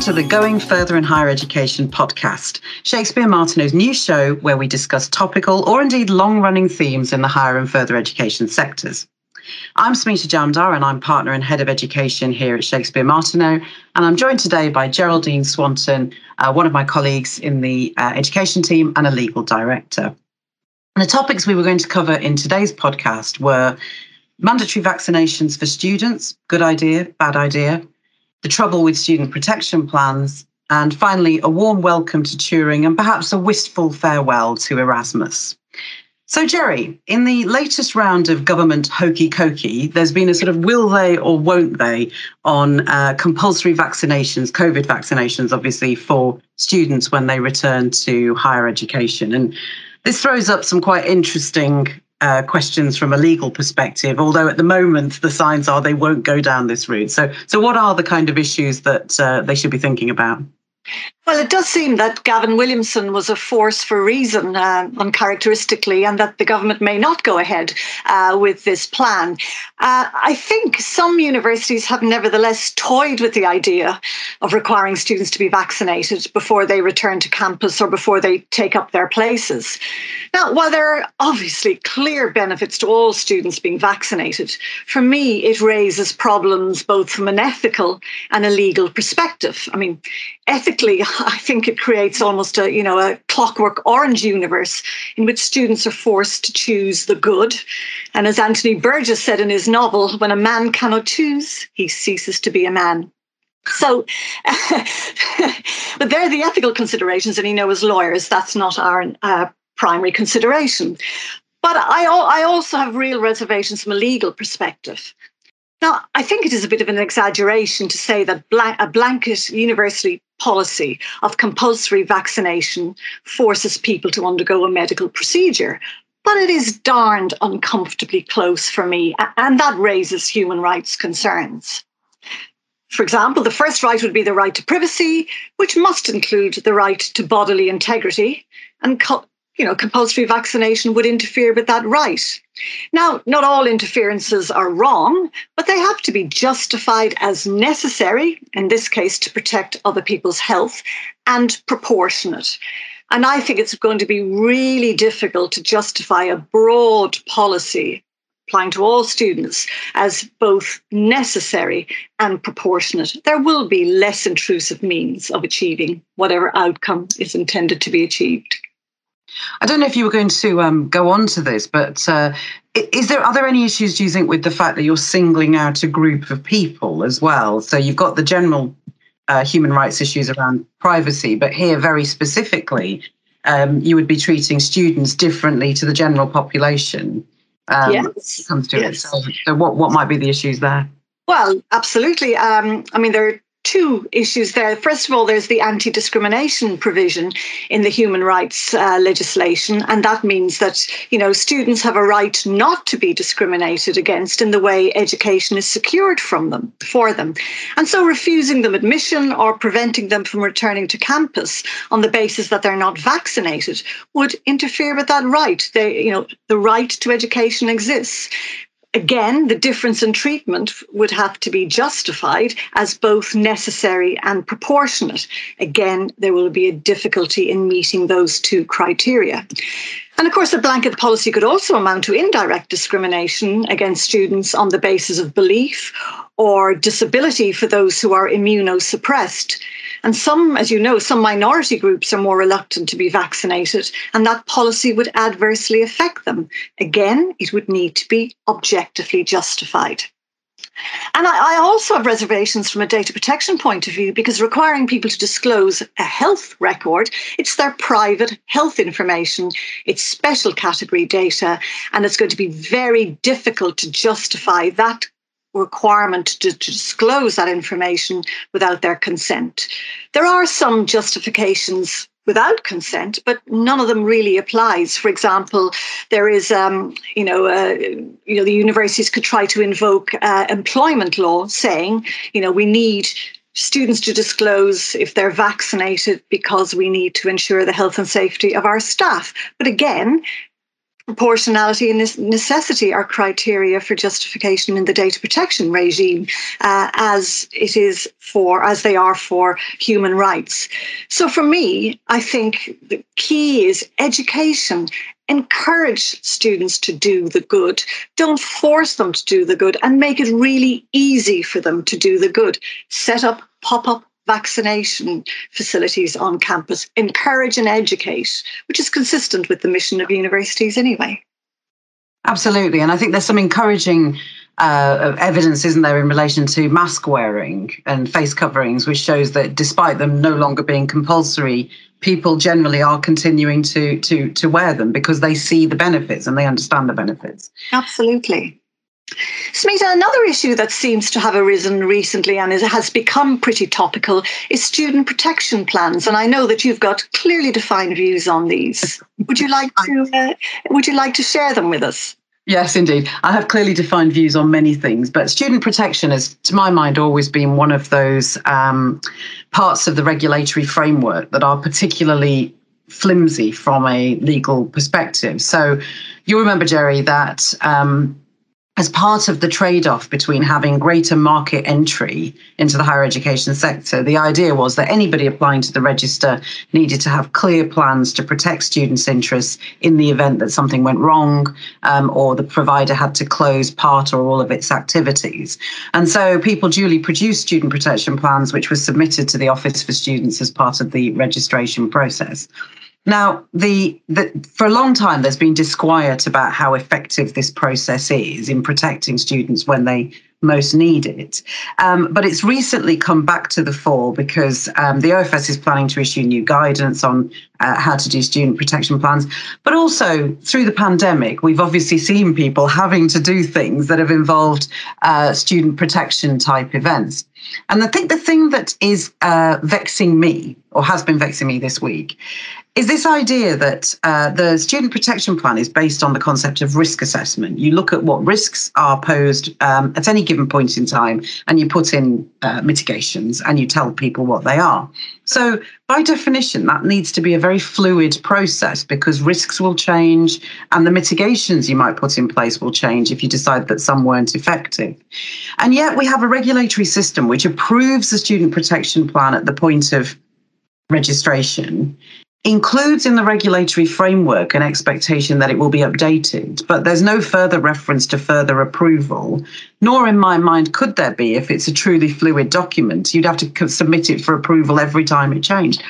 Welcome to the Going Further in Higher Education podcast, Shakespeare Martineau's new show where we discuss topical or indeed long running themes in the higher and further education sectors. I'm Smita Jamdar and I'm partner and head of education here at Shakespeare Martineau. And I'm joined today by Geraldine Swanton, uh, one of my colleagues in the uh, education team and a legal director. And the topics we were going to cover in today's podcast were mandatory vaccinations for students, good idea, bad idea, the trouble with student protection plans, and finally, a warm welcome to Turing and perhaps a wistful farewell to Erasmus. So, Jerry, in the latest round of government hokey cokey, there's been a sort of will they or won't they on uh, compulsory vaccinations, COVID vaccinations, obviously, for students when they return to higher education. And this throws up some quite interesting uh, questions from a legal perspective, although at the moment the signs are they won't go down this route. So, so what are the kind of issues that uh, they should be thinking about? Well, it does seem that Gavin Williamson was a force for reason, uh, uncharacteristically, and that the government may not go ahead uh, with this plan. Uh, I think some universities have nevertheless toyed with the idea of requiring students to be vaccinated before they return to campus or before they take up their places. Now, while there are obviously clear benefits to all students being vaccinated, for me, it raises problems both from an ethical and a legal perspective. I mean, ethically, I think it creates almost a, you know, a clockwork orange universe in which students are forced to choose the good. And as Anthony Burgess said in his novel, when a man cannot choose, he ceases to be a man. So, but they're the ethical considerations, and you know, as lawyers, that's not our uh, primary consideration. But I, I also have real reservations from a legal perspective. Now, I think it is a bit of an exaggeration to say that a blanket universally policy of compulsory vaccination forces people to undergo a medical procedure. But it is darned uncomfortably close for me, and that raises human rights concerns. For example, the first right would be the right to privacy, which must include the right to bodily integrity, and you know, compulsory vaccination would interfere with that right. Now, not all interferences are wrong, but they have to be justified as necessary, in this case, to protect other people's health, and proportionate. And I think it's going to be really difficult to justify a broad policy applying to all students as both necessary and proportionate. There will be less intrusive means of achieving whatever outcome is intended to be achieved. I don't know if you were going to um, go on to this, but uh, is there are there any issues do you think with the fact that you're singling out a group of people as well? So you've got the general uh, human rights issues around privacy, but here very specifically, um, you would be treating students differently to the general population. Um, yes. comes to yes. it. So, so, what what might be the issues there? Well, absolutely. Um, I mean, there two issues there. First of all, there's the anti discrimination provision in the human rights uh, legislation. And that means that, you know, students have a right not to be discriminated against in the way education is secured from them, for them. And so refusing them admission or preventing them from returning to campus on the basis that they're not vaccinated would interfere with that right. They, you know, the right to education exists again, the difference in treatment would have to be justified as both necessary and proportionate. Again, there will be a difficulty in meeting those two criteria. And of course, the blanket policy could also amount to indirect discrimination against students on the basis of belief or disability for those who are immunosuppressed. And some, as you know, some minority groups are more reluctant to be vaccinated, and that policy would adversely affect them. Again, it would need to be objectively justified. And I, I, also have reservations from a data protection point of view because requiring people to disclose a health record, it's their private health information, it's special category data, and it's going to be very difficult to justify that requirement to, to, disclose that information without their consent. There are some justifications without consent, but none of them really applies. For example, there is, um, you know, uh, you know, the universities could try to invoke uh, employment law, saying, you know, we need students to disclose if they're vaccinated because we need to ensure the health and safety of our staff. But again, proportionality and necessity are criteria for justification in the data protection regime, uh, as it is for as they are for human rights. So for me, I think the key is education. Encourage students to do the good. Don't force them to do the good and make it really easy for them to do the good. Set up pop up vaccination facilities on campus, encourage and educate, which is consistent with the mission of universities anyway. Absolutely. And I think there's some encouraging uh, evidence, isn't there, in relation to mask wearing and face coverings, which shows that despite them no longer being compulsory, people generally are continuing to to to wear them because they see the benefits and they understand the benefits. Absolutely. Smita, another issue that seems to have arisen recently and has become pretty topical is student protection plans. And I know that you've got clearly defined views on these. Would you like to uh, Would you like to share them with us? Yes, indeed. I have clearly defined views on many things, but student protection has, to my mind, always been one of those um, parts of the regulatory framework that are particularly flimsy from a legal perspective. So you remember, Jerry, that um, as part of the trade off between having greater market entry into the higher education sector, the idea was that anybody applying to the register needed to have clear plans to protect students' interests in the event that something went wrong um, or the provider had to close part or all of its activities. And so people duly produced student protection plans, which were submitted to the Office for Students as part of the registration process. Now, the, the, for a long time, there's been disquiet about how effective this process is in protecting students when they most need it. Um, but it's recently come back to the fore because um, the OFS is planning to issue new guidance on uh, how to do student protection plans. But also through the pandemic, we've obviously seen people having to do things that have involved uh, student protection type events. And I think the thing that is uh, vexing me, or has been vexing me this week, is this idea that uh, the student protection plan is based on the concept of risk assessment. You look at what risks are posed um, at any given point in time, and you put in uh, mitigations and you tell people what they are. So, by definition, that needs to be a very fluid process because risks will change and the mitigations you might put in place will change if you decide that some weren't effective. And yet, we have a regulatory system which approves the student protection plan at the point of registration includes in the regulatory framework an expectation that it will be updated, but there's no further reference to further approval, nor in my mind could there be if it's a truly fluid document. You'd have to submit it for approval every time it changed.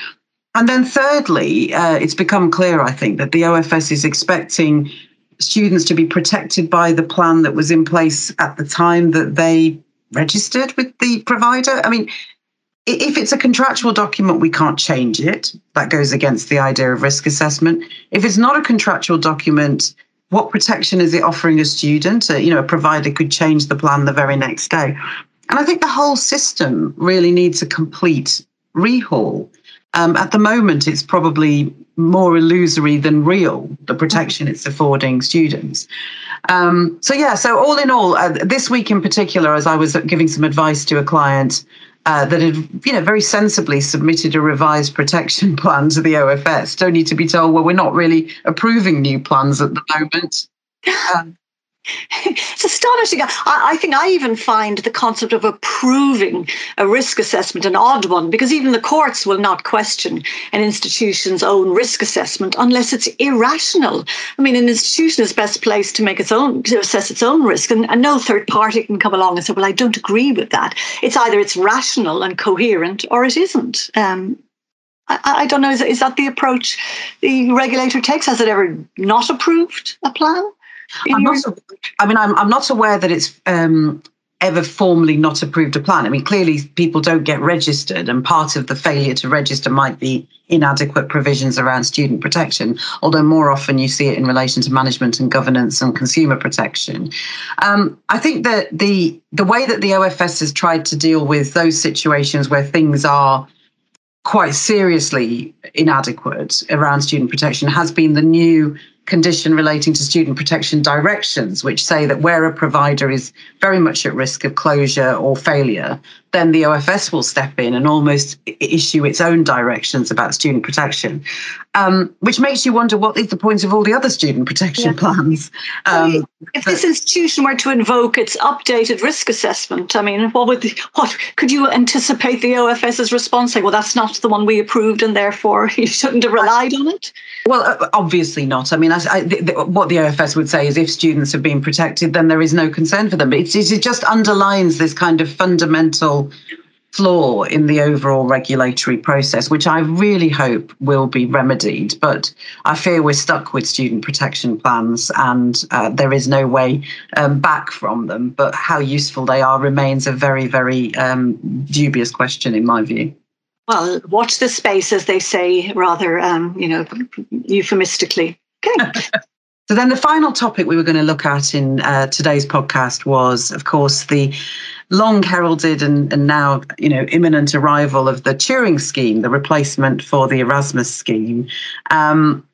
And then, thirdly, uh, it's become clear, I think, that the OFS is expecting students to be protected by the plan that was in place at the time that they registered with the provider. I mean, if it's a contractual document, we can't change it. That goes against the idea of risk assessment. If it's not a contractual document, what protection is it offering a student? Uh, you know, a provider could change the plan the very next day. And I think the whole system really needs a complete rehaul. Um, at the moment, it's probably more illusory than real, the protection it's affording students. Um, so, yeah, so all in all, uh, this week in particular, as I was giving some advice to a client, uh, that had, you know, very sensibly submitted a revised protection plan to the OFS, only to be told, well, we're not really approving new plans at the moment. Um, it's astonishing. I, I, think I even find the concept of approving a risk assessment an odd one because even the courts will not question an institution's own risk assessment unless it's irrational. I mean, an institution is best placed to make its own, to assess its own risk, and, and no third party can come along and say, "Well, I don't agree with that." It's either it's rational and coherent or it isn't. Um, I, I, don't know. Is, is that the approach the regulator takes? Has it ever not approved a plan? I'm not, I mean, I'm, I'm not aware that it's um, ever formally not approved a plan. I mean, clearly people don't get registered, and part of the failure to register might be inadequate provisions around student protection, although more often you see it in relation to management and governance and consumer protection. Um, I think that the the way that the OFS has tried to deal with those situations where things are quite seriously inadequate around student protection has been the new condition relating to student protection directions, which say that where a provider is very much at risk of closure or failure, then the OFS will step in and almost issue its own directions about student protection, um, which makes you wonder what is the point of all the other student protection yeah. plans. Um, if this institution were to invoke its updated risk assessment, I mean, what would the, what could you anticipate the OFS's response? Say, well, that's not the one we approved, and therefore you shouldn't have relied on it. Well, obviously not. I mean, I, I, what the OFS would say is, if students have been protected, then there is no concern for them. It, it just underlines this kind of fundamental flaw in the overall regulatory process, which I really hope will be remedied. But I fear we're stuck with student protection plans and uh, there is no way um, back from them. But how useful they are remains a very, very um, dubious question, in my view. Well, watch the space, as they say, rather, um, you know, euphemistically. Okay. So then the final topic we were going to look at in uh, today's podcast was, of course, the long heralded and, and now, you know, imminent arrival of the Turing scheme, the replacement for the Erasmus scheme. Um,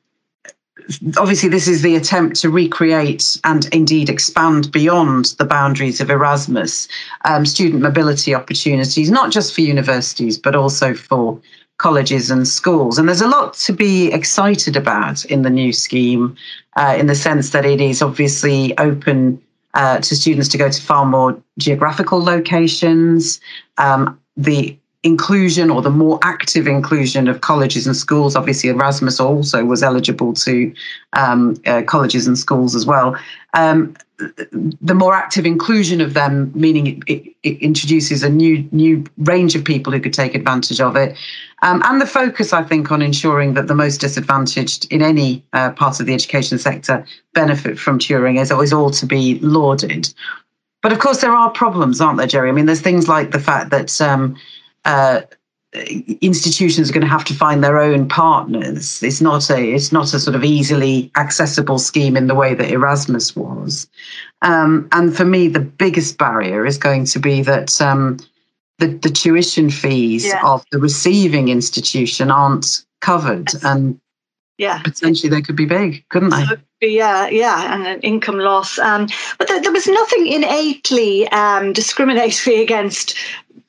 obviously, this is the attempt to recreate and indeed expand beyond the boundaries of Erasmus um, student mobility opportunities, not just for universities, but also for colleges and schools. And there's a lot to be excited about in the new scheme, uh, in the sense that it is obviously open uh, to students to go to far more geographical locations. Um, the inclusion or the more active inclusion of colleges and schools. Obviously, Erasmus also was eligible to um, uh, colleges and schools as well. Um, the more active inclusion of them, meaning it, it, it, introduces a new new range of people who could take advantage of it, um, and the focus, I think, on ensuring that the most disadvantaged in any uh, part of the education sector benefit from Turing is always all to be lauded. But of course, there are problems, aren't there, Jerry? I mean, there's things like the fact that um, uh, institutions are going to have to find their own partners. It's not a it's not a sort of easily accessible scheme in the way that Erasmus was. Um, and for me, the biggest barrier is going to be that um, the, the tuition fees yeah. of the receiving institution aren't covered, and yeah, potentially they could be big, couldn't they? Yeah, yeah, and an income loss. Um, but there, there, was nothing innately um, discriminatory against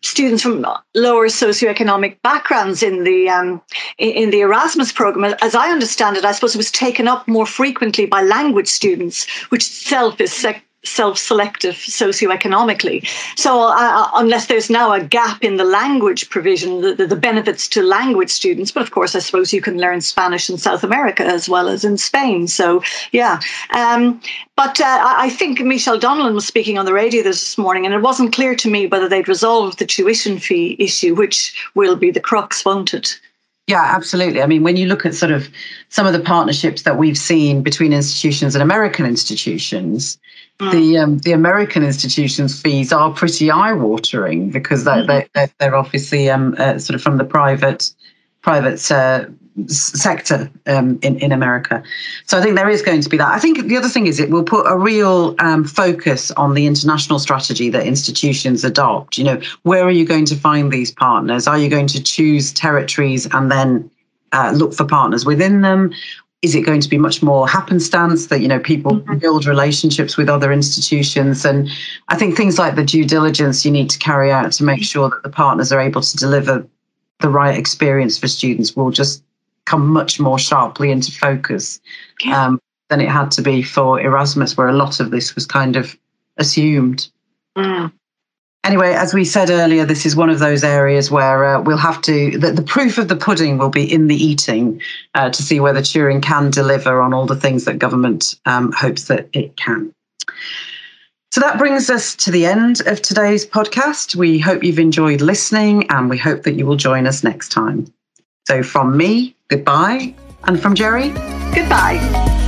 students from lower socioeconomic backgrounds in the um, in the Erasmus program. As I understand it, I suppose it was taken up more frequently by language students, which itself is sec- self-selective socioeconomically. So uh, uh, unless there's now a gap in the language provision, the, the, benefits to language students, but of course I suppose you can learn Spanish in South America as well as in Spain. So yeah, um, but uh, I think Michelle Donelan was speaking on the radio this morning, and it wasn't clear to me whether they'd resolved the tuition fee issue, which will be the crux, won't it? Yeah, absolutely. I mean, when you look at sort of some of the partnerships that we've seen between institutions and American institutions, mm. the um, the American institutions' fees are pretty eye-watering because they're, mm-hmm. they're, they're obviously um, uh, sort of from the private private uh, sector um, in, in America. So I think there is going to be that. I think the other thing is it will put a real um, focus on the international strategy that institutions adopt. You know, where are you going to find these partners? Are you going to choose territories and then uh, look for partners within them? Is it going to be much more happenstance that you know people mm-hmm. build relationships with other institutions? And I think things like the due diligence you need to carry out to make sure that the partners are able to deliver the right experience for students will just come much more sharply into focus um, than it had to be for Erasmus, where a lot of this was kind of assumed. Mm. Anyway, as we said earlier, this is one of those areas where uh, we'll have to, the, the, proof of the pudding will be in the eating uh, to see whether Turing can deliver on all the things that government um, hopes that it can. So that brings us to the end of today's podcast. We hope you've enjoyed listening and we hope that you will join us next time. So from me, goodbye. And from Jerry, goodbye.